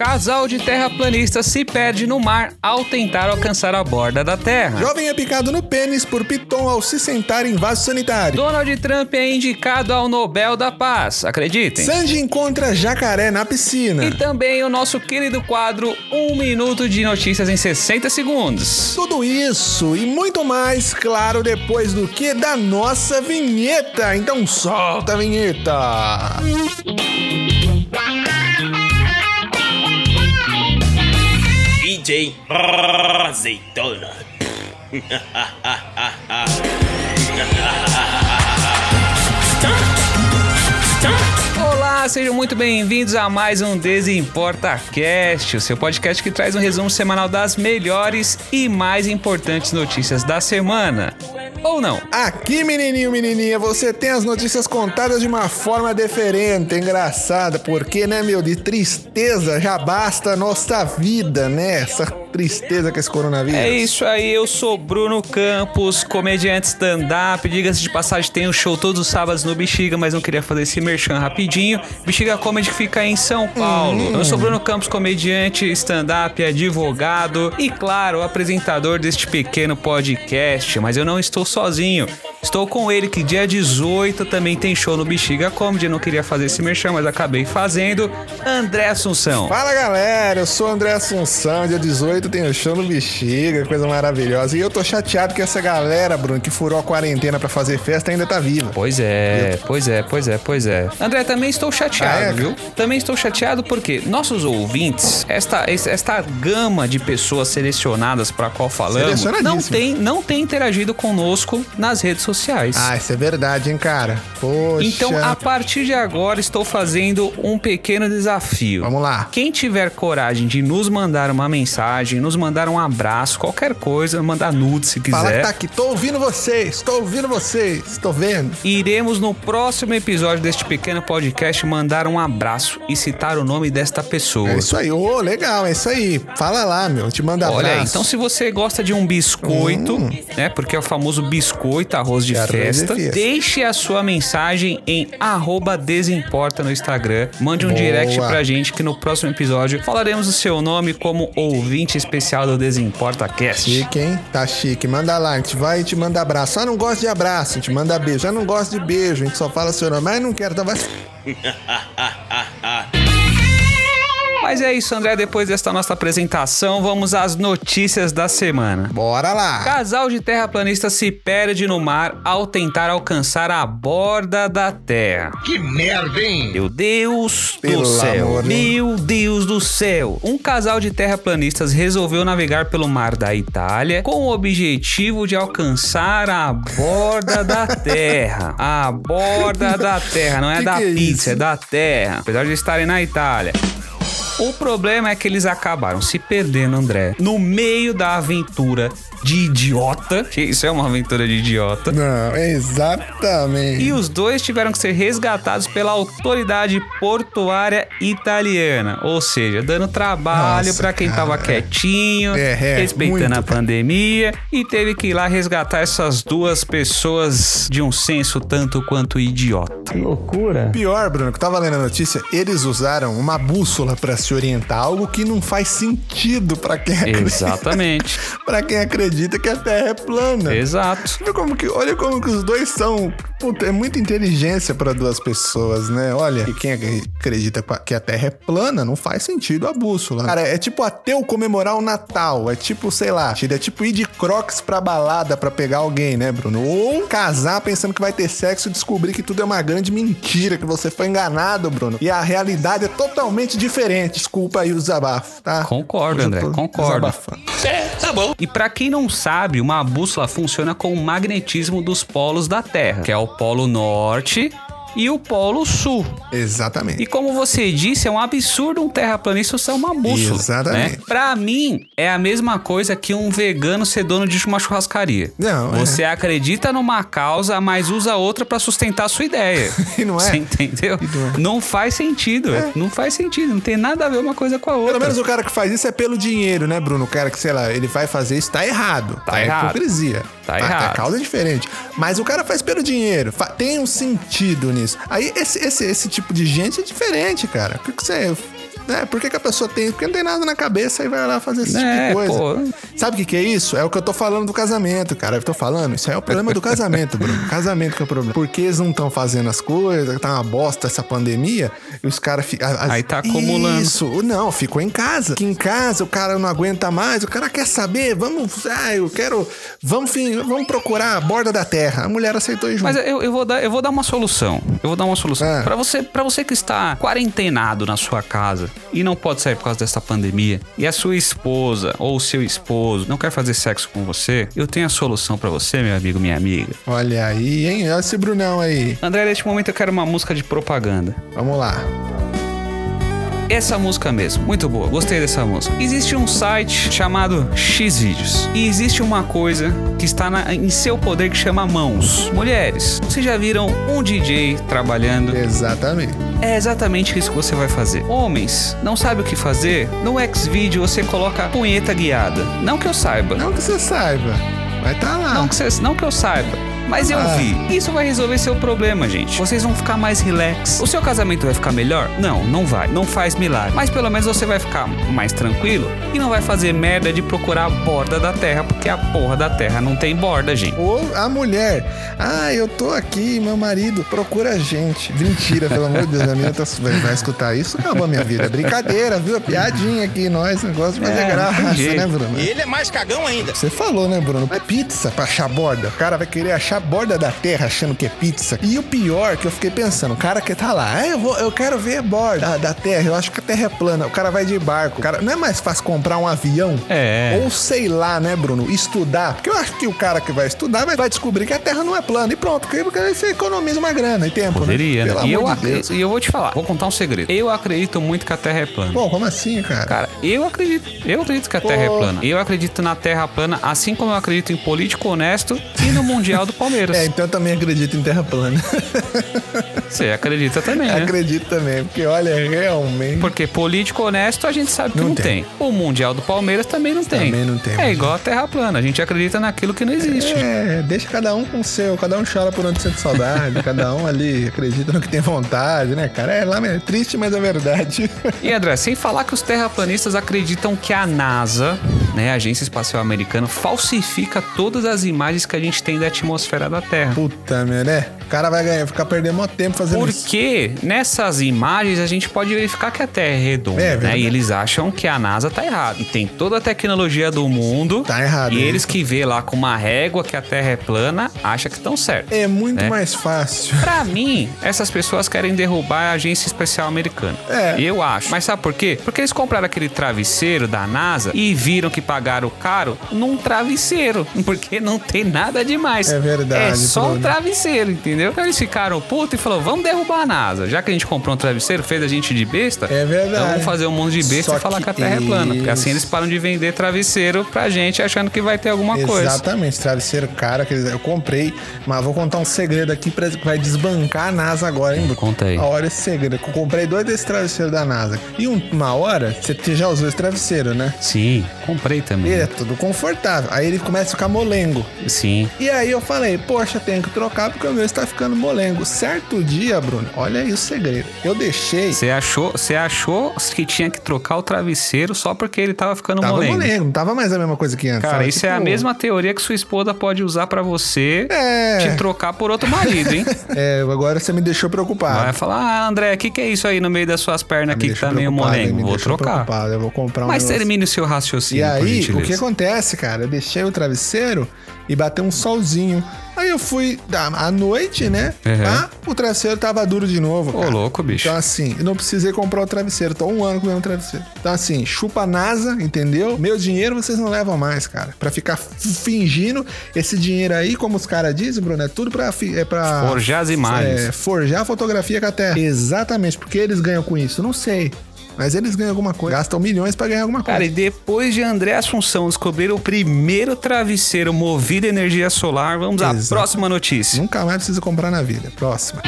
Casal de terraplanistas se perde no mar ao tentar alcançar a borda da Terra. Jovem é picado no pênis por piton ao se sentar em vaso sanitário. Donald Trump é indicado ao Nobel da Paz, acreditem. Sanji encontra jacaré na piscina. E também o nosso querido quadro Um Minuto de Notícias em 60 Segundos. Tudo isso e muito mais, claro, depois do que da nossa vinheta. Então solta a vinheta. DJ Azeitona. Olá, sejam muito bem-vindos a mais um Desimporta Cast, o seu podcast que traz um resumo semanal das melhores e mais importantes notícias da semana. Ou não? Aqui, menininho, menininha, você tem as notícias contadas de uma forma diferente, engraçada, porque, né, meu, de tristeza já basta a nossa vida, né? Essa tristeza com esse coronavírus. É isso aí, eu sou Bruno Campos, comediante stand-up. Diga-se de passagem, tem um show todos os sábados no Bexiga, mas não queria fazer esse merchan rapidinho. Bexiga Comedy fica em São Paulo. Hum. Eu sou Bruno Campos, comediante, stand-up, advogado e, claro, apresentador deste pequeno podcast. Mas eu não estou sozinho. Estou com ele que dia 18 também tem show no Bexiga Comedy. Eu não queria fazer esse merchan, mas acabei fazendo. André Assunção. Fala galera, eu sou André Assunção, dia 18 tem o show no Bexiga, coisa maravilhosa. E eu tô chateado que essa galera, Bruno, que furou a quarentena pra fazer festa ainda tá viva. Pois é, pois é, pois é, pois é. André, também estou chateado, Ah, é? viu? Também estou chateado porque nossos ouvintes, esta, esta gama de pessoas selecionadas para qual falamos, não tem, não tem interagido conosco nas redes sociais. Ah, isso é verdade, hein, cara? Poxa. Então, a partir de agora, estou fazendo um pequeno desafio. Vamos lá. Quem tiver coragem de nos mandar uma mensagem, nos mandar um abraço, qualquer coisa, mandar nude se quiser. Fala que tá aqui, tô ouvindo vocês, tô ouvindo vocês, tô vendo. Iremos no próximo episódio deste pequeno podcast mandar um abraço e citar o nome desta pessoa. É isso aí, ô, legal, é isso aí. Fala lá, meu, te manda Olha abraço. então se você gosta de um biscoito, né? Porque é o famoso biscoito, arroz de Arroz de festa, deixe a sua mensagem em arroba desimporta no Instagram. Mande um Boa. direct pra gente que no próximo episódio falaremos o seu nome como ouvinte especial do Desimporta Cast. Chique, hein? Tá chique. Manda lá, a gente vai e te manda abraço. Ah, não gosto de abraço, a gente manda beijo. Ah, não gosto de beijo, a gente só fala seu nome. Mas não quero, tá? Vai... Mas é isso, André. Depois desta nossa apresentação, vamos às notícias da semana. Bora lá. Casal de terraplanistas se perde no mar ao tentar alcançar a borda da Terra. Que merda, hein? Meu Deus Pelo do céu. amor? Meu Deus do céu. Um casal de terraplanistas resolveu navegar pelo mar da Itália com o objetivo de alcançar a borda da Terra. A borda da Terra, não é Que da que é pizza, isso? é da Terra. Apesar de estarem na Itália. O problema é que eles acabaram se perdendo, André, no meio da aventura de idiota. Que isso é uma aventura de idiota. Não, exatamente. E os dois tiveram que ser resgatados pela autoridade portuária italiana. Ou seja, dando trabalho pra quem tava cara. quietinho, É, é, respeitando muito, a cara. pandemia. E teve que ir lá resgatar essas duas pessoas de um senso tanto quanto idiota. Pior, Bruno, que eu tava lendo a notícia, eles usaram uma bússola pra se orientar, algo que não faz sentido pra quem acredita, Exatamente. pra quem acredita que a Terra é plana. Exato. Olha como, que, olha como que os dois são. Puta, é muita inteligência pra duas pessoas, né? Olha, e quem acredita que a Terra é plana, não faz sentido a bússola. Cara, é tipo ateu comemorar o Natal. É tipo, sei lá, é tipo ir de crocs pra balada pra pegar alguém, né, Bruno? Ou casar pensando que vai ter sexo e descobrir que tudo é uma grande mentira, que você foi enganado, Bruno. E a realidade é totalmente diferente. Desculpa aí o desabafo, tá? Concordo, André, concordo. desabafando. É, tá bom. E pra quem não sabe, uma bússola funciona com o magnetismo dos polos da Terra, que é o polo norte e o polo sul. Exatamente. E como você disse, é um absurdo um terraplanista usar uma bússola. Exatamente. Né? Pra mim, é a mesma coisa que um vegano ser dono de uma churrascaria. Não, é. Você acredita numa causa, mas usa outra pra sustentar a sua ideia. E não é? Você entendeu? não é. Não faz sentido. Não faz sentido. Não tem nada a ver uma coisa com a outra. Pelo menos o cara que faz isso é pelo dinheiro, né, Bruno? O cara que, sei lá, ele vai fazer isso tá errado. Tá é errado. hipocrisia. Tá A- errado. A causa é diferente. Mas o cara faz pelo dinheiro. Fa- tem um sentido nisso. Aí esse, esse, esse tipo de gente é diferente, cara. Por que que você É, por que, que a pessoa tem? Porque não tem nada na cabeça e vai lá fazer esse É, tipo de coisa. pô. Sabe o que, que é isso? É o que eu tô falando do casamento, cara. Eu tô falando, isso aí é o problema do casamento, Bruno. Casamento que é o problema. Porque eles não estão fazendo as coisas, tá uma bosta essa pandemia, e os caras ficam. Aí tá acumulando. Isso, não, ficou em casa. Que em casa o cara não aguenta mais, o cara quer saber, vamos. Ah, eu quero. Vamos, vamos procurar a borda da terra. A mulher aceitou junto. Mas eu, eu vou dar, eu vou dar uma solução. Eu vou dar uma solução. É. Pra você, para você que está quarentenado na sua casa e não pode sair por causa dessa pandemia, e a sua esposa ou seu esposo não quer fazer sexo com você, eu tenho a solução pra você, meu amigo, minha amiga. Olha aí, hein? Olha esse Brunão aí. André, neste momento eu quero uma música de propaganda. Vamos lá. Essa música mesmo, muito boa, gostei dessa música. Existe um site chamado Xvideos e existe uma coisa que está na- em seu poder que chama mãos. Mulheres, vocês já viram um DJ trabalhando? Exatamente. É exatamente isso que você vai fazer. Homens, não sabe o que fazer? No Xvideo você coloca punheta guiada. Não que eu saiba. Não que você saiba, mas tá lá. Não que, você- não que eu saiba. Mas eu Ah. vi. Isso vai resolver seu problema, gente. Vocês vão ficar mais relax. O seu casamento vai ficar melhor? Não, não vai. Não faz milagre. Mas pelo menos você vai ficar mais tranquilo e não vai fazer merda de procurar a borda da terra, porque a porra da terra não tem borda, gente. Ou a mulher. Ah, eu tô aqui, meu marido procura a gente. Mentira, pelo amor de Deus, a minha tá, vai, vai escutar isso, acabou a minha vida. É brincadeira, viu? É piadinha aqui, nós negócio de fazer É, graça, né, Bruno? E ele é mais cagão ainda. Você falou, né, Bruno? É pizza pra achar borda. O cara vai querer achar a borda da terra achando que é pizza. E o pior que eu fiquei pensando, o cara que tá lá, ah, eu, vou, eu quero ver a borda da, da terra, eu acho que a terra é plana. O cara vai de barco. O cara, não é mais fácil comprar um avião? É. Ou sei lá, né, Bruno? Estudar. Porque eu acho que o cara que vai estudar vai, vai descobrir que a terra não é plana. E pronto, porque aí você economiza uma grana e tempo, Poderia, né? né? E eu, de e eu vou te falar, vou contar um segredo. Eu acredito muito que a Terra é plana. Pô, como assim, cara? Cara, eu acredito. Eu acredito que a Terra é Pô. plana. Eu acredito na Terra plana, assim como eu acredito em político honesto e no Mundial do Palmeiras. É, então eu também acredito em terra plana. Você acredita também, né? acredito também, porque olha, realmente. Porque político honesto a gente sabe que Não não, tem. tem. O Mundial do Palmeiras também não tem. Também não tem, É igual a Terra plana. A gente acredita naquilo que não existe. É, deixa cada um com o seu, cada um chora por onde sente saudade, cada um ali acredita no que tem vontade, né, cara? É lá, é triste, mas é verdade. E André, sem falar que os terraplanistas acreditam que a NASA, né, a Agência Espacial Americana, falsifica todas as imagens que a gente tem da atmosfera da Terra. Puta, meu, né? O cara vai ganhar, ficar perdendo mó tempo fazendo isso. Porque nessas imagens a gente pode verificar que a Terra é redonda, É, né? E eles acham que a NASA tá errada. E tem toda a tecnologia do mundo. Tá errado, E hein? eles que vê lá com uma régua que a Terra é plana, acham que estão certos. É muito né? mais fácil. Pra mim, essas pessoas querem derrubar a Agência Espacial Americana. É. Eu acho. Mas sabe por quê? Porque eles compraram aquele travesseiro da NASA e viram que pagaram caro num travesseiro. Porque não tem nada demais. É verdade, É só um travesseiro, entendeu? Então eles ficaram putos e falaram: vamos derrubar a NASA. Já que a gente comprou um travesseiro, fez a gente de besta. É verdade. Então vamos fazer um mundo de besta Só e falar que que a Terra é plana. Porque assim eles param de vender travesseiro pra gente achando que vai ter alguma coisa. Exatamente, travesseiro cara que eu comprei, mas vou contar um segredo aqui pra, que vai desbancar a NASA agora, hein? Conta aí. A hora esse segredo. Eu comprei dois desses travesseiros da NASA. E um- uma hora, você você já usou esse travesseiro, né? Sim, comprei também. Ele é tudo confortável. Aí ele começa a ficar molengo. Sim. E aí eu falei, poxa, tenho que trocar porque o meu está ficando molengo. Certo dia, Bruno, olha aí o segredo. Eu deixei. Você achou, você achou que tinha que trocar o travesseiro só porque ele tava ficando Tava molengo? molengo, não tava mais a mesma coisa que antes. Cara, isso é a tipo- mesma teoria que sua esposa pode usar pra você É. te trocar por outro marido, hein? É, agora você me deixou preocupado. Vai falar, ah, André, o que, que é isso aí no meio das suas pernas Me aqui que tá meio molengo? me Vou trocar. preocupado, Eu vou comprar um Mas negócio. termine o seu E raciocínio, por aí, o que acontece, cara? Eu deixei o travesseiro e bateu um solzinho. Aí eu fui da- à noite, né? Uhum. Ah, o travesseiro tava duro de novo. Ô, cara. louco, bicho. Então, assim, eu não precisei comprar o travesseiro. Tô um ano com o mesmo travesseiro. Então, assim, chupa a NASA, entendeu? Meu dinheiro vocês não levam mais, cara. Pra ficar fingindo esse dinheiro aí, como os caras dizem, Bruno, é tudo pra. É pra Forjar as imagens. É, forjar a fotografia com a Terra. Exatamente. Porque eles ganham com isso? Não sei. Mas eles ganham alguma coisa. Gastam milhões pra ganhar alguma coisa. Cara, e depois de André Assunção descobrir o primeiro travesseiro movido a energia solar, vamos à Exato. próxima notícia. Nunca mais precisa comprar na vida. Próxima.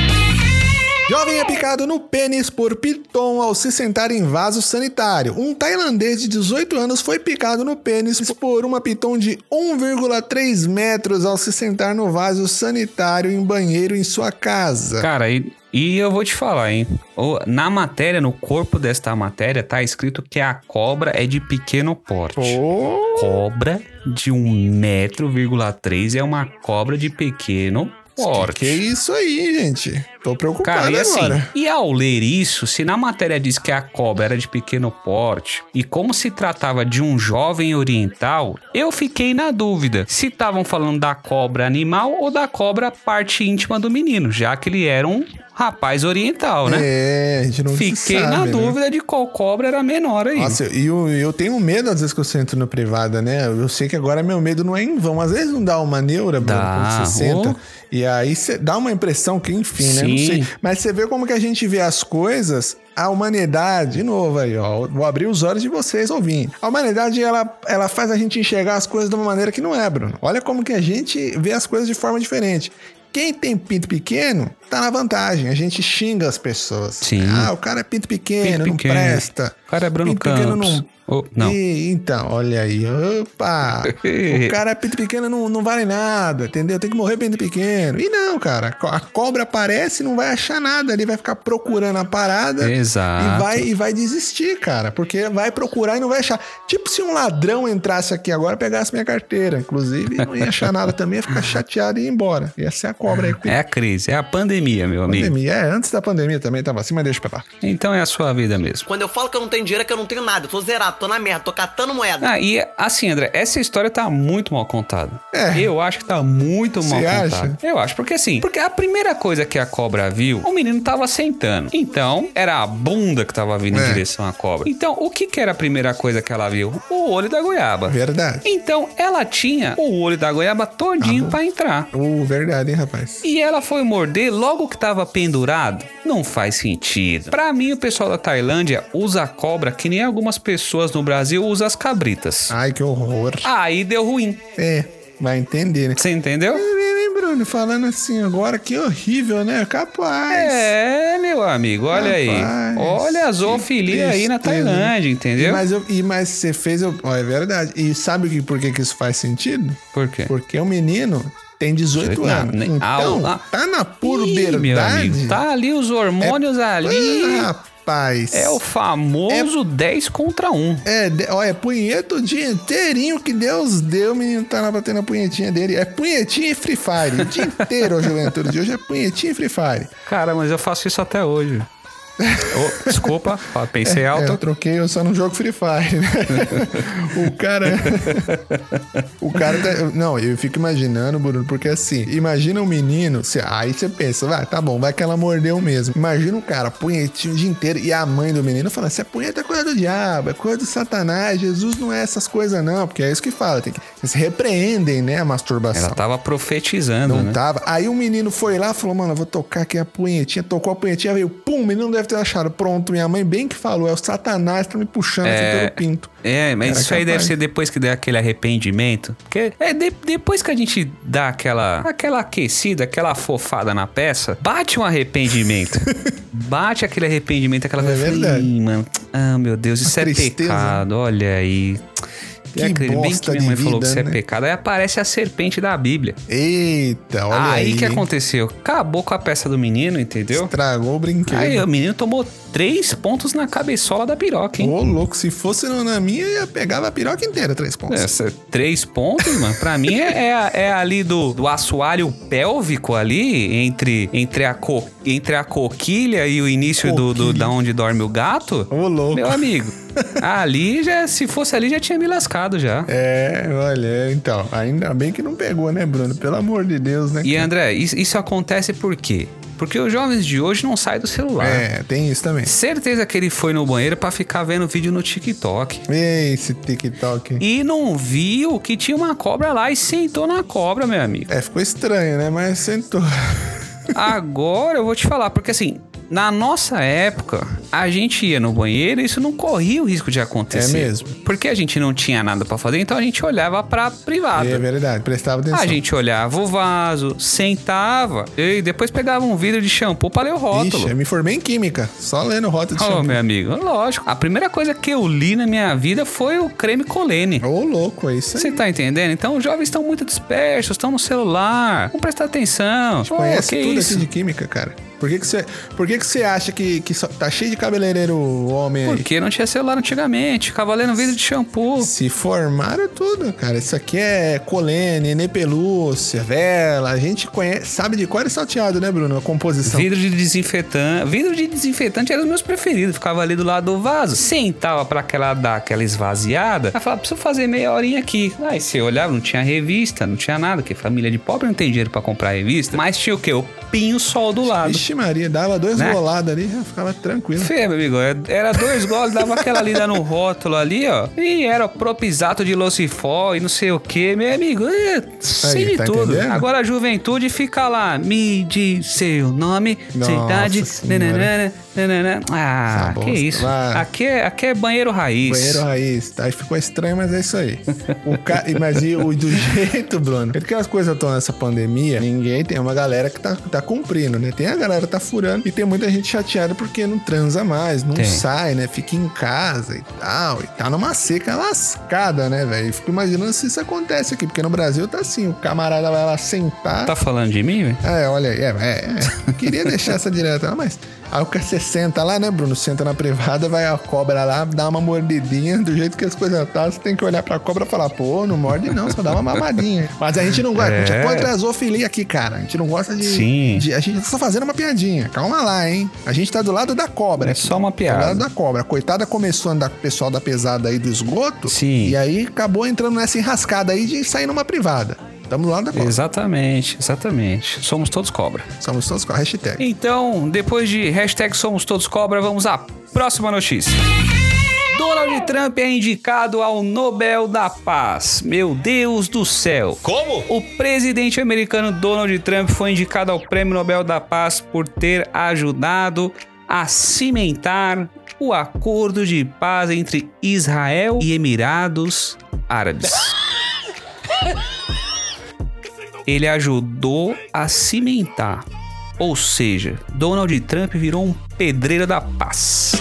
Jovem é picado no pênis por piton ao se sentar em vaso sanitário. Um tailandês de 18 anos foi picado no pênis por uma piton de 1,3 metros ao se sentar no vaso sanitário em banheiro em sua casa. Cara, e E eu vou te falar, hein? Na matéria, no corpo desta matéria, tá escrito que a cobra é de pequeno porte. Pô, Cobra de 1,3m é uma cobra de pequeno porte. que isso aí, gente? Tô preocupado Cara, e assim, agora. e ao ler isso, se na matéria diz que a cobra era de pequeno porte e como se tratava de um jovem oriental, eu fiquei na dúvida se estavam falando da cobra animal ou da cobra parte íntima do menino, já que ele era um rapaz oriental, né? É, a gente não Fiquei sabe, na né? dúvida de qual cobra era menor aí. Nossa, e eu, eu tenho medo às vezes que eu sento no privado, né? Eu sei que agora meu medo não é em vão. Às vezes não dá uma neura, Bruno, Dá, quando você senta. ô. E aí você dá uma impressão que, enfim, né? Não Sim. sei. Mas você vê como que a gente vê as coisas, a humanidade, de novo aí, ó. Vou abrir os olhos de vocês ouvindo. A humanidade, ela, ela faz a gente enxergar as coisas de uma maneira que não é, Bruno. Olha como que a gente vê as coisas de forma diferente. Quem tem pinto pequeno, tá na vantagem. A gente xinga as pessoas. Sim. Ah, o cara é pinto pequeno, Pinto não pequeno. presta. O cara é Bruno Pinto pequeno Campos. não Oh, não. e, então, olha aí. Opa! o cara é pinto pequeno não, não vale nada, entendeu? Tem que morrer pinto pequeno. E não, cara. A cobra aparece e não vai achar nada. Ele vai ficar procurando a parada. Exato. E vai, e vai desistir, cara. Porque vai procurar e não vai achar. Tipo se um ladrão entrasse aqui agora e pegasse minha carteira. Inclusive, não ia achar nada também, ia ficar chateado e ir embora. Ia ser a cobra aí. É a crise, é a pandemia, meu amigo. Pandemia. É, antes da pandemia também tava assim, mas deixa pra lá. Então é a sua vida mesmo. Quando eu falo que eu não tenho dinheiro é que eu não tenho nada. Eu tô zerado, tô na merda, tô catando moeda. Ah, e assim, André, essa história tá muito mal contada. É. Eu acho que tá muito mal Você contada. acha? Eu acho, porque assim, porque a primeira coisa que a cobra viu, o menino tava sentando. Então, era a bunda que tava vindo É. em direção à cobra. Então, o que que era a primeira coisa que ela viu? O olho da goiaba. Verdade. Então, ela tinha o olho da goiaba todinho pra entrar. Uh, verdade, hein, rapaz? E ela foi morder logo que tava pendurado? Não faz sentido. Pra mim, o pessoal da Tailândia usa a cobra que nem algumas pessoas no Brasil usam as cabritas. Ai, que horror. Aí deu ruim. É, vai entender, né? Você entendeu? Bruno, falando assim agora, que horrível, né? Capaz. É, meu amigo, olha aí. Rapaz, Olha a zoofilia aí na. Tailândia, entendeu? Mas, eu, e, mas você fez. Eu, ó, é verdade. E sabe que, por que, que isso faz sentido? Por quê? Porque o menino tem 18 Não, anos. nem- então, ah, tá na Ih, puberdade. meu amigo, tá ali os hormônios ali. Ah, rapaz. É o famoso 10 contra 1. É, olha, punheta o dia inteirinho que Deus deu, o menino tá lá batendo a punhetinha dele. É punhetinha e Free Fire. O dia inteiro a juventude de hoje é punhetinha e Free Fire. Cara, mas eu faço isso até hoje. Ô, desculpa, pensei É, alto. eu troquei, eu só não jogo Free Fire, né? o cara. o cara tá. Não, eu fico imaginando, Bruno, porque assim, imagina um menino, cê- aí você pensa, vai, tá bom, vai que ela mordeu mesmo. Imagina um cara, punhetinho o dia inteiro, e a mãe do menino falando: essa punheta é coisa do diabo, é coisa do satanás, Jesus não é essas coisas, não, porque é isso que fala, tem que. Eles repreendem, né, a masturbação. Ela tava profetizando, Não né? tava. Aí o menino foi lá, falou, mano, eu vou tocar aqui a punhetinha. Tocou a punhetinha, veio, pum, o menino deve ter achado. Pronto, minha mãe bem que falou, é o satanás tá me puxando aqui É. pelo pinto. É, mas Era isso aí deve capaz. ser depois que der aquele arrependimento. Porque é de- depois que a gente dá aquela, aquela aquecida, aquela fofada na peça, bate um arrependimento. bate aquele arrependimento, aquela É coisa. verdade. "Ih, mano, ah, meu Deus, isso é tristeza. pecado, olha aí. Que É aquele- bem que bosta minha mãe de falou que vida, isso é né? pecado. Aí aparece a serpente da Bíblia. Eita, olha aí. aí que aconteceu? Acabou com a peça do menino, entendeu? Estragou o brinquedo. Aí o menino tomou três pontos na cabeçola da piroca, hein? Ô, louco, se fosse na minha, eu pegava a piroca inteira, três pontos. Essa, três pontos, mano, pra mim é, é, é ali do, do assoalho pélvico ali, entre, entre, a co, entre a coquilha e o início do, do- Coquilha. da onde dorme o gato. Ô, louco. Meu amigo, ali já, se fosse ali, já tinha me lascado já. É, olha, então, ainda bem que não pegou, né, Bruno? Pelo amor de Deus, né? E André, isso, isso acontece por quê? Porque os jovens de hoje não saem do celular. É, tem isso também. Certeza que ele foi no banheiro pra ficar vendo vídeo no TikTok. Ei, esse TikTok. E não viu que tinha uma cobra lá e sentou na cobra, meu amigo. É, ficou estranho, né? Mas sentou. Agora eu vou te falar, porque assim, na nossa época, a gente ia no banheiro e isso não corria o risco de acontecer. É mesmo. Porque a gente não tinha nada pra fazer, então a gente olhava pra privada. É verdade, prestava atenção. A gente olhava o vaso, sentava e depois pegava um vidro de shampoo pra ler o rótulo. Ixi, eu me formei em química, só lendo rota de Ô, shampoo. meu amigo, lógico. A primeira coisa que eu li na minha vida foi o creme Colene. Ô, louco, é isso aí. Você tá entendendo? Então os jovens estão muito dispersos, estão no celular. Vamos prestar atenção. Pô, Conhece que tudo isso? aqui de química, cara. Por que você, por que que você acha que, que tá cheio de cabeleireiro homem aí? Porque não tinha celular antigamente, ficava lendo vídeo de shampoo. Se formaram tudo, cara. Isso aqui é colene, nepelúcia, vela. A gente conhece, sabe de cor e salteado, né, Bruno? A composição. Vidro de desinfetante. Vidro de desinfetante era os meus preferidos. Ficava ali do lado do vaso. Sentava pra aquela dar aquela esvaziada. Aí falava, preciso fazer meia horinha aqui. Aí você olhava, não tinha revista, não tinha nada, porque família de pobre não tem dinheiro pra comprar revista. Mas tinha o quê? O pinho sol do lado. Vixe Maria, dava dois Né? rolados ali, já ficava tranquilo. Fê, meu amigo, era dois goles, dava aquela lida no rótulo ali, ó. E era propisato de Lucifol e não sei o que, meu amigo. É, sei de tá tudo. entendendo? Agora a juventude fica lá, me diz seu nome, Nossa idade. Senhora. nananana, nananana. Ah, que isso. Aqui é, aqui é banheiro raiz. Banheiro raiz. Aí ficou estranho, mas é isso aí. O ca... Mas e o do jeito, Bruno? Porque as coisas estão nessa pandemia, ninguém tem uma galera que tá, tá cumprindo, né? Tem a galera que tá furando e tem muita gente chateada porque não transa mais, não Tem. sai, né? Fica em casa e tal. E tá numa seca lascada, né, velho? Fico imaginando se isso acontece aqui, porque no Brasil tá assim, o camarada vai lá sentar. Tá falando de mim, velho? É, olha aí, é, é, é. Queria deixar essa direta, mas. Aí o você senta lá, né, Bruno? Senta na privada, vai a cobra lá, dá uma mordidinha, do jeito que as coisas tá, você tem que olhar pra cobra e falar, pô, não morde não, só dá uma mamadinha. Mas a gente não gosta, a gente é É. contra a zoofilia aqui, cara. A gente não gosta de. Sim. de- a gente tá só fazendo uma piadinha. Calma lá, hein? A gente tá do lado da cobra. É só uma Do piada. lado da cobra. Coitada começou a andar com o pessoal da pesada aí do esgoto. Sim. E aí acabou entrando nessa enrascada aí de sair numa privada. Tamo do lado da cobra. Exatamente, exatamente. Somos todos cobra. Somos todos com a hashtag. Então, depois de hashtag Somos Todos Cobra, vamos à próxima notícia. Donald Trump é indicado ao Nobel da Paz. Meu Deus do céu. Como? O presidente americano Donald Trump foi indicado ao Prêmio Nobel da Paz por ter ajudado a cimentar o acordo de paz entre Israel e Emirados Árabes. Ele ajudou a cimentar. Ou seja, Donald Trump virou um pedreiro da paz.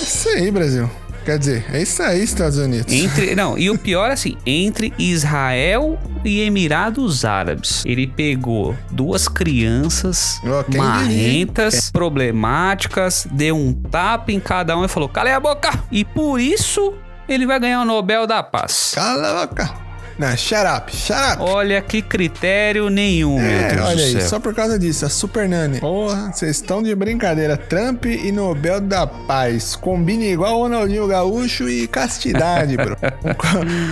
Isso aí, Brasil. Quer dizer, é isso aí, Estados Unidos. Entre, não, e o pior assim, entre Israel e Emirados Árabes. Ele pegou duas crianças quem marrentas, problemáticas, deu um tapa em cada um e falou: "Cala a boca". E por isso ele vai ganhar o Nobel da Paz. Cala a boca. Não, shut up, shut up. Olha que critério nenhum, meu É, Deus olha do aí, céu. só por causa disso, a Super Nani. Porra, vocês estão de brincadeira. Trump e Nobel da Paz. Combine igual Ronaldinho Gaúcho e castidade, bro.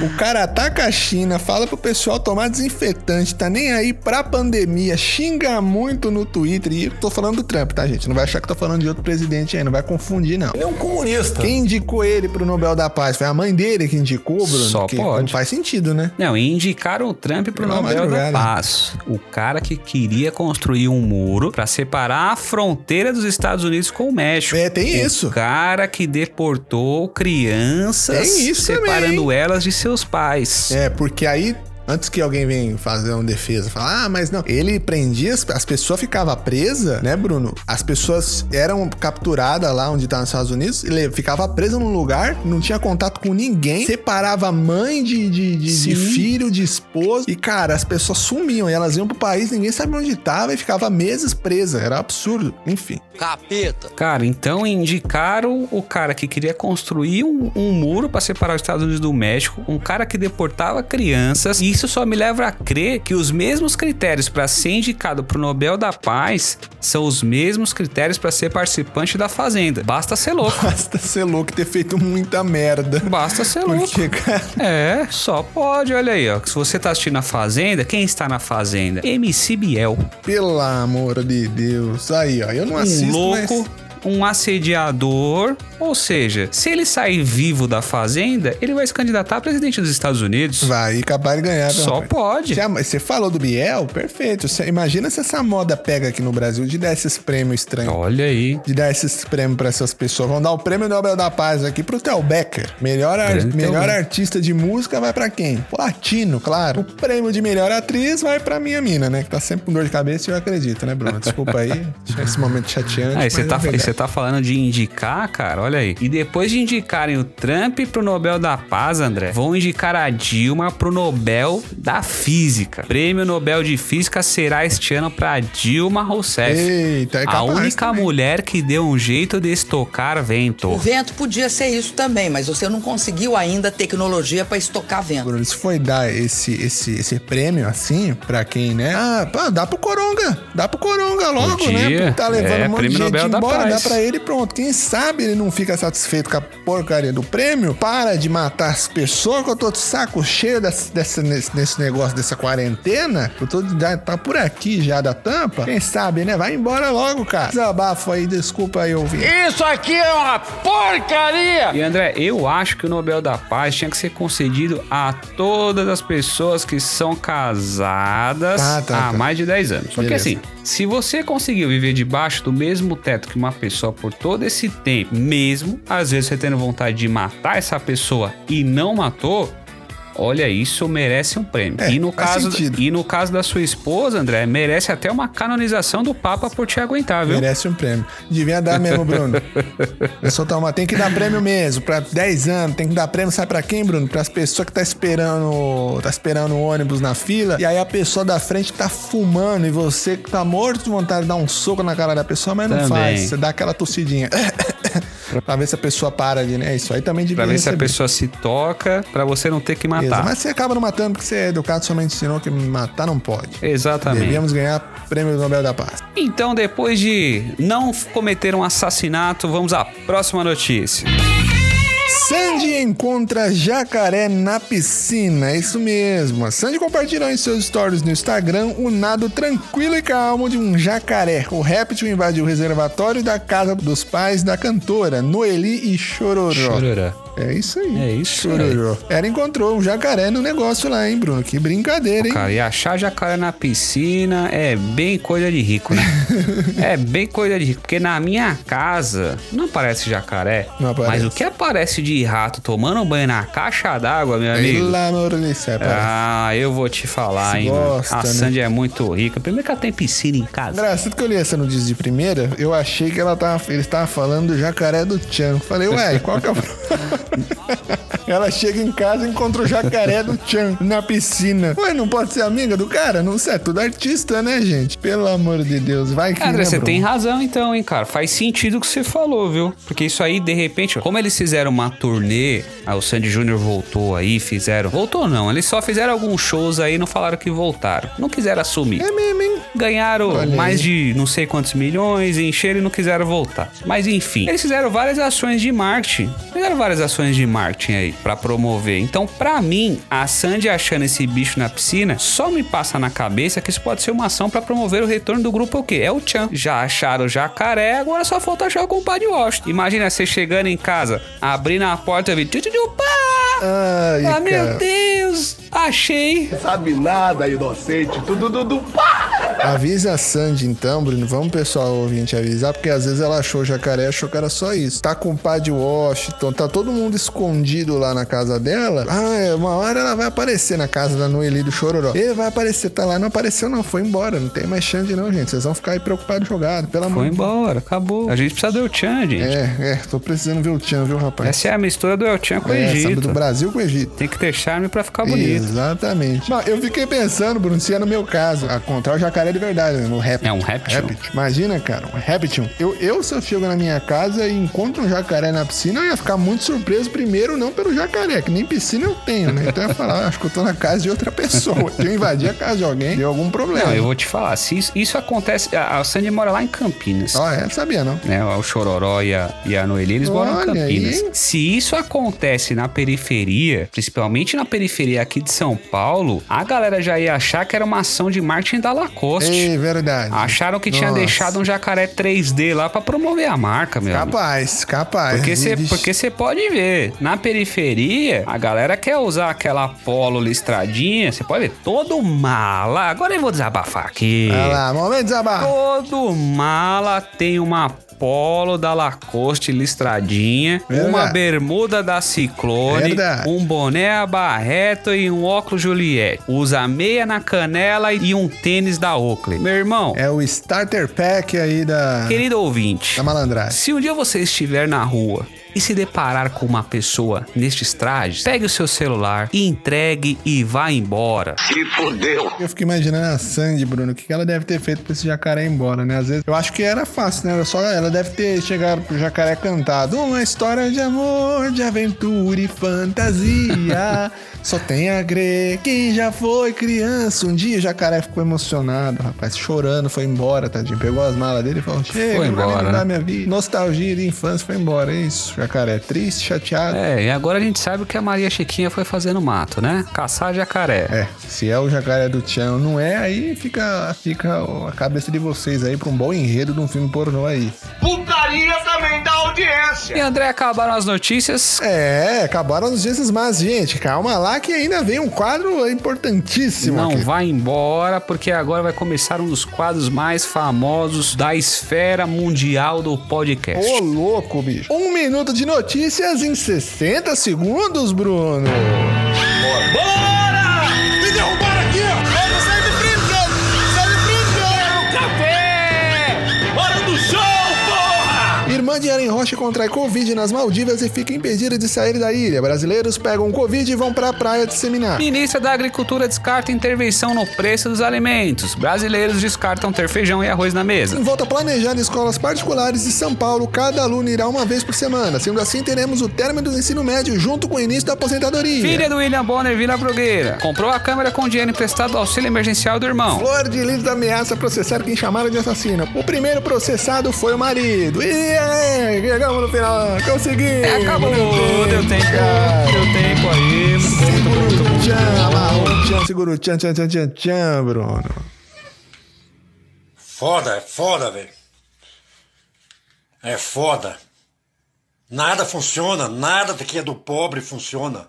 O o cara ataca a China, fala pro pessoal tomar desinfetante, tá nem aí pra pandemia, xinga muito no Twitter. E eu tô falando do Trump, tá, gente? Não vai achar que tô falando de outro presidente aí, não vai confundir, não. Ele é um comunista. Quem indicou ele pro Nobel da Paz? Foi a mãe dele que indicou, Bruno? Só que pode. Não faz sentido, né? Não, e indicaram o Trump pro Pela Nobel da madrugada. Paz. O cara que queria construir um muro pra separar a fronteira dos Estados Unidos com o México. É, tem o isso. cara que deportou crianças, isso também, separando elas de seus pais. É, porque aí. Antes que alguém venha fazer uma defesa, falar, ah, mas não. Ele prendia, as, as pessoas ficavam presas, né, Bruno? As pessoas eram capturadas lá onde tá nos Estados Unidos, ele ficava presa num lugar, não tinha contato com ninguém, separava mãe de, de, de, de filho, de esposo. E, cara, as pessoas sumiam, e elas iam pro país, ninguém sabia onde tava e ficava meses presa. Era absurdo. Enfim. Capeta. Cara, então indicaram o cara que queria construir um, um muro pra separar os Estados Unidos do México, um cara que deportava crianças. E isso só me leva a crer que os mesmos critérios pra ser indicado pro Nobel da Paz são os mesmos critérios pra ser participante da Fazenda. Basta ser louco. Basta ser louco e ter feito muita merda. Basta ser louco. Porque, cara. É, só pode, olha aí, ó. Se você tá assistindo a Fazenda, quem está na Fazenda? MC Biel. Pelo amor de Deus. Aí, ó. Eu não Um assisto, louco, mas... um assediador Ou seja, se ele sair vivo da fazenda, ele vai se candidatar a presidente dos Estados Unidos. Vai, e capaz de ganhar. Só rapaz. pode. Você, você falou do Biel? Perfeito. Você- imagina se essa moda pega aqui no Brasil de dar esses prêmios estranhos. Olha aí. De dar esses prêmios pra essas pessoas. Vamos dar o prêmio Nobel da Paz aqui pro Theo Becker. Melhor, ar- melhor artista de música vai pra quem? Latino, claro. O prêmio de melhor atriz vai pra minha mina, né? Que tá sempre com dor de cabeça e eu acredito, né, Bruno? Desculpa aí. esse momento chateante. Aí você tá, é tá falando de indicar, cara, olha aí. E depois de indicarem o Trump pro Nobel da Paz, André, vão indicar a Dilma pro Nobel da Física. Prêmio Nobel de Física será este ano pra Dilma Rousseff. Eita, é a capaz única também. mulher que deu um jeito de estocar O vento. vento podia ser isso também, mas você não conseguiu ainda tecnologia para estocar vento. Bruno, se foi dar esse, esse, esse prêmio assim, pra quem, né? Ah, pá, dá pro Coronga. Dá pro Coronga logo, Podia. né? Tá levando É, um monte de gente Nobel embora, dá Paz. pra ele e pronto. Quem sabe ele não fica satisfeito com a porcaria do prêmio, para de matar as pessoas, que eu tô de saco cheio desse, desse, nesse, nesse negócio dessa quarentena. Eu tô já tá por aqui já da tampa. Quem sabe, né? Vai embora logo, cara. Desabafo aí, desculpa aí ouvir. Isso aqui é uma porcaria! E André, eu acho que o Nobel da Paz tinha que ser concedido a todas as pessoas que são casadas Tá, tá, há tá. mais de 10 anos. Porque Beleza. assim, se você conseguiu viver debaixo do mesmo teto que uma pessoa por todo esse tempo, mesmo às vezes você tendo vontade de matar essa pessoa e não matou, Olha, isso merece um prêmio. É, e, no caso, sentido. e no caso da sua esposa, André, merece até uma canonização do Papa por te aguentar, viu? Merece um prêmio. Devia dar mesmo, Bruno. Eu só tomar. Tem que dar prêmio mesmo. Pra 10 anos, tem que dar prêmio. Sabe pra quem, Bruno? Para as pessoas que tá esperando. Tá esperando o ônibus na fila. E aí a pessoa da frente tá fumando. E você que tá morto de vontade de dar um soco na cara da pessoa, mas não Também. faz. Você dá aquela tossidinha. pra ver se a pessoa para de, né? Isso aí também devia Pra ver se a receber. pessoa se toca, pra você não ter que matar. Beleza, Mas você acaba não matando porque você é educado, somente ensinou que matar não pode. Exatamente. Devíamos ganhar prêmio Nobel da Paz. Então, depois de não cometer um assassinato, vamos à próxima notícia. Sandy encontra jacaré na piscina, é isso mesmo. A Sandy compartilhou em seus stories no Instagram o nado tranquilo e calmo de um jacaré. O réptil invadiu o reservatório da casa dos pais da cantora, Noeli e Chororó. Chororó. É isso aí. É isso aí. Chororó. Ela encontrou um jacaré no negócio lá, hein, Bruno? Que brincadeira, hein? Cara, e achar jacaré na piscina é bem coisa de rico, né? é bem coisa de rico. Porque na minha casa não aparece jacaré. Não aparece. Mas o que aparece de rato tomando banho na caixa d'água, meu amigo? Pelo amor de céu, parece. Ah, eu vou te falar, Se hein? gosta, a né? Sandy é muito rica. Primeiro que ela tem piscina em casa. Engraçado que eu li essa notícia de primeira, eu achei que ela tava, ele estava falando do jacaré do Tchan. Falei, ué, qual que é o? Ela chega em casa e encontra o jacaré do Tchan na piscina. Ué, não pode ser amiga do cara? Não sei, é tudo artista, né, gente? Pelo amor de Deus, vai que André, você tem razão então, hein, cara. Faz sentido o que você falou, viu? Porque isso aí, de repente, como eles fizeram uma turnê, aí o Sandy Júnior voltou aí, fizeram. Voltou não, eles só fizeram alguns shows aí e não falaram que voltaram. Não quiseram assumir. É mesmo, hein? Ganharam Olha aí. mais de não sei quantos milhões, encheram e não quiseram voltar. Mas enfim, eles fizeram várias ações de marketing. Fizeram várias ações de marketing aí pra promover. Então, pra mim, a Sandy achando esse bicho na piscina, só me passa na cabeça que isso pode ser uma ação pra promover o retorno do grupo o quê? É o Chan. Já acharam o jacaré, agora só falta achar o compadre Washington. Imagina você chegando em casa, abrindo a porta e pá! Ai, Ah, meu. Deus! Achei! Sabe nada, inocente. Tudo, tudo, pá! Avisa a Sandy então, Bruno. Vamos, pessoal, ouvinte, avisar, porque às vezes ela achou o jacaré, achou que era só isso. Tá com o padre Washington, tá todo mundo escondido lá na casa dela. Ah, é, uma hora ela vai aparecer na casa da Noeli do Chororó. Ele vai aparecer, tá lá, não apareceu não, foi embora. Não tem mais Xande não, gente. Vocês vão ficar aí preocupados jogados, pelo amor Foi de Deus. embora, acabou. A gente precisa do El Chan, gente. É, é, tô precisando ver o Tchan, viu, rapaz? Essa é a mistura do El Chan com o É, sabe, Egito. do Brasil com o Egito. Tem que ter charme pra ficar bonito. Exatamente. Mas eu fiquei pensando, Bruno, se é no meu caso, a encontrar o jacaré de verdade, né? No réptil. É um réptil? Imagina, cara, um réptil. Eu, eu, se eu chego na minha casa e encontro um jacaré na piscina, eu ia ficar muito surpreso. Primeiro, não pelo jacaré, que nem piscina eu tenho, né? Então eu ia falar, "Ah, acho que eu tô na casa de outra pessoa. Se eu invadir a casa de alguém, deu algum problema. Não, eu vou te falar, se isso, isso acontece. A, a Sandy mora lá em Campinas. Ó, é, sabia não. Né, o Chororó e a, e a Noeli, eles moram em Olha Campinas. aí. Se isso acontece na periferia, principalmente na periferia aqui de São Paulo, a galera já ia achar que era uma ação de marketing da Lacoste. Ei, verdade. Acharam que tinha Nossa. deixado um jacaré 3D lá pra promover a marca, meu. amigo. Capaz, capaz. Porque você porque você pode ver, na periferia, a galera quer usar aquela polo listradinha, você pode ver, todo mala. Agora eu vou desabafar aqui. Olha lá, momento de desabafo. Todo mala tem uma polo da Lacoste listradinha, Verdade. uma bermuda da Ciclone, Verdade. um boné a Barreto e um óculos Juliette. Usa meia na canela e um tênis da Oakley. Meu irmão, É o starter pack aí da, querido ouvinte, da malandragem. se um dia você estiver na rua e se deparar com uma pessoa nestes trajes, pegue o seu celular e entregue e vá embora. Eu fico imaginando a Sandy, Bruno, o que ela deve ter feito pra esse jacaré ir embora, né? Às vezes, eu acho que era fácil, né? Era só, ela deve ter chegado pro jacaré cantado uma história de amor, de aventura e fantasia. Só tem a crer quem já foi criança. Um dia o jacaré ficou emocionado, rapaz, chorando, foi embora, tadinho. Pegou as malas dele e falou: Chega, Foi embora, né? minha vida. Nostalgia de infância foi embora, é isso. Jacaré triste, chateado. É, e agora a gente sabe o que a Maria Chiquinha foi fazer no mato, né? Caçar jacaré. É, se é o jacaré do Tchan, não é, aí fica, fica a cabeça de vocês aí pra um bom enredo de um filme pornô aí. Dá audiência. E André, acabaram as notícias. É, acabaram os dias mas, gente, calma lá que ainda vem um quadro importantíssimo Não aqui. vai embora, porque agora vai começar um dos quadros mais famosos da esfera mundial do podcast. Ô, louco, bicho. Um minuto de notícias em 60 segundos, Bruno. Bora! Me de Ellen Rocha contrai Covid nas Maldivas e fica impedida de sair da ilha. Brasileiros pegam Covid e vão pra praia disseminar. Ministra da Agricultura descarta intervenção no preço dos alimentos. Brasileiros descartam ter feijão e arroz na mesa. Em volta planejada escolas particulares de São Paulo, cada aluno irá uma vez por semana. Sendo assim, teremos o término do ensino médio junto com o início da aposentadoria. Filha do William Bonner Vila Brugueira. Comprou a câmera com dinheiro emprestado do auxílio emergencial do irmão. Flor de Lis ameaça processar quem chamaram de assassino. O primeiro processado foi o marido. E aí, chegamos no final. Consegui. É, acabou. Deu tempo. Deu tempo aí. Muito bom, muito bom, tchan, segura o tchan, tchan, tchan, tchan, tchan, Bruno. Foda, é foda, velho. É foda. Nada funciona, nada que é do pobre funciona.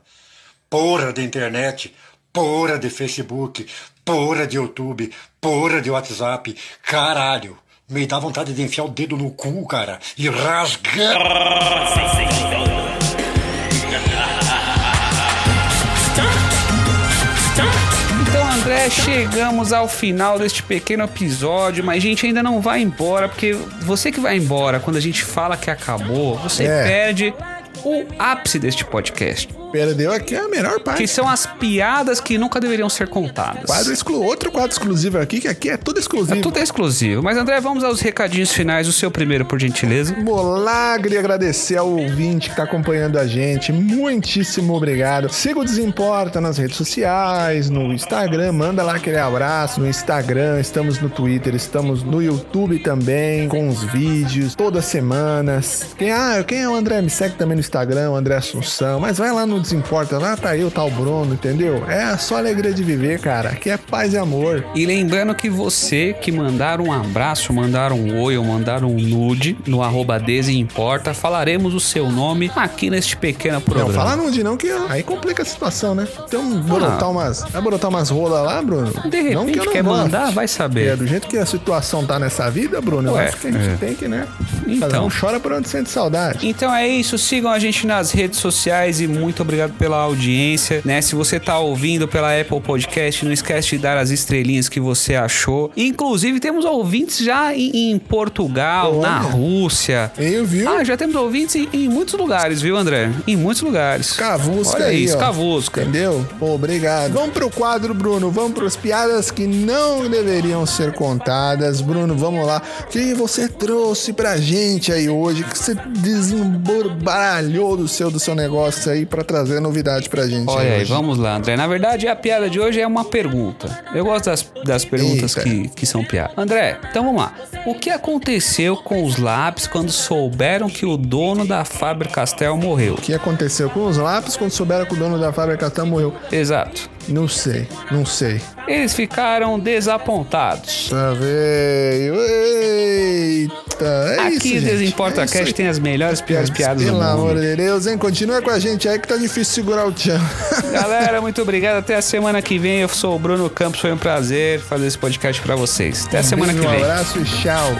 Porra de internet, porra de Facebook, porra de YouTube, porra de WhatsApp. Caralho, me dá vontade de enfiar o dedo no cu, cara, e rasgar. Então, André, chegamos ao final deste pequeno episódio, mas a gente ainda não vai embora, porque você que vai embora, quando a gente fala que acabou, você É. perde o ápice deste podcast, Perdeu aqui a melhor parte. que são as piadas que nunca deveriam ser contadas. Quadro exclu... Outro quadro exclusivo aqui, que aqui é tudo exclusivo. É tudo exclusivo. Mas, André, vamos aos recadinhos finais. O seu primeiro, por gentileza. Queria agradecer ao ouvinte que tá acompanhando a gente. Muitíssimo obrigado. Siga o Desimporta nas redes sociais, no Instagram, manda lá aquele abraço no Instagram, estamos no Twitter, estamos no YouTube também, com os vídeos, todas as semanas. Quem, ah, quem é o André? Me segue também no Instagram, o André Assunção. Mas vai lá no Desimporta, lá tá eu, tá o Bruno, entendeu? É só alegria de viver, cara. Aqui é paz e amor. E lembrando que você que mandar um abraço, mandar um oi ou mandar um nude no arroba desimporta, falaremos o seu nome aqui neste pequeno programa. Não, fala nude não, que aí complica a situação, né? Então, brotar umas, vai brotar umas rolas lá, Bruno? Ah. De repente, não que não quer mandar, vai saber. É, do jeito que a situação tá nessa vida, Bruno, eu Ué, acho que a gente é. tem que, né? Então. Um chora por onde sente saudade. Então é isso, sigam a gente nas redes sociais e muito obrigado pela audiência, né? Se você tá ouvindo pela Apple Podcast, não esquece de dar as estrelinhas que você achou. Inclusive temos ouvintes já em, em Portugal, Olha. na Rússia. Eu viu? Ah, já temos ouvintes em, em muitos lugares, viu, André? Em muitos lugares. Cavusca Olha aí, isso, ó. Cavusca. Entendeu? Pô, obrigado. Vamos pro quadro, Bruno. Vamos pros piadas que não deveriam ser contadas. Bruno, vamos lá. O que você trouxe pra gente aí hoje? O que você desembaralhou do seu, do seu negócio aí pra trazer novidade pra gente Olha aí, hoje? vamos lá, André. Na verdade, a piada de hoje é uma pergunta. Eu gosto das, das perguntas Eita. que, que são piada. André, então vamos lá. O que aconteceu com os lápis quando souberam que o dono da Faber Castell morreu? O que aconteceu com os lápis quando souberam que o dono da fábrica Castan morreu? Exato. Não sei, não sei. Eles ficaram desapontados. Tá veio. Eita. É Aqui isso, gente. Desimporta é isso Cast tem as melhores, piores piadas do Pelo amor mundo. de Deus, hein? Continua com a gente aí que tá difícil segurar o tchan. Galera, muito obrigado. Até a semana que vem. Eu sou o Bruno Campos. Foi um prazer fazer esse podcast pra vocês. Até a semana que Um vem. abraço e tchau.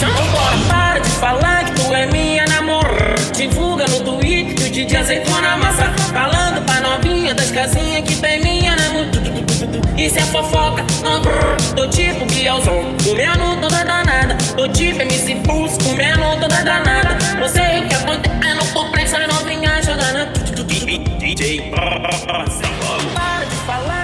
Vambora, para de falar que tu é minha namorada. Divulga no Twitter que o DJ massa. Falando pra novinha das casinhas que tem. Isso é fofoca, ah, brrr, tô tipo Bielzão Comendo toda danada, tô tipo MC Pulse Comendo toda danada, não sei o que acontece não tô pensando em novinha jogando. DJ Para de falar.